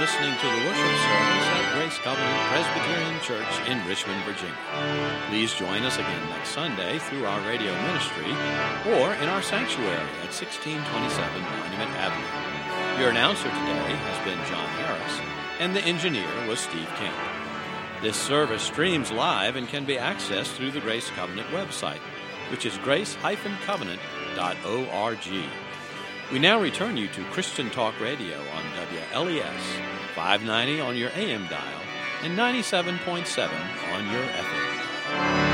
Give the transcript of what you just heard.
listening to the worship service at Grace Covenant Presbyterian Church in Richmond, Virginia. Please join us again next Sunday through our radio ministry or in our sanctuary at 1627 Monument Avenue. Your announcer today has been John Harris, and the engineer was Steve Camp. This service streams live and can be accessed through the Grace Covenant website, which is grace-covenant.org. We now return you to Christian Talk Radio on WLES 590 on your AM dial and 97.7 on your FM.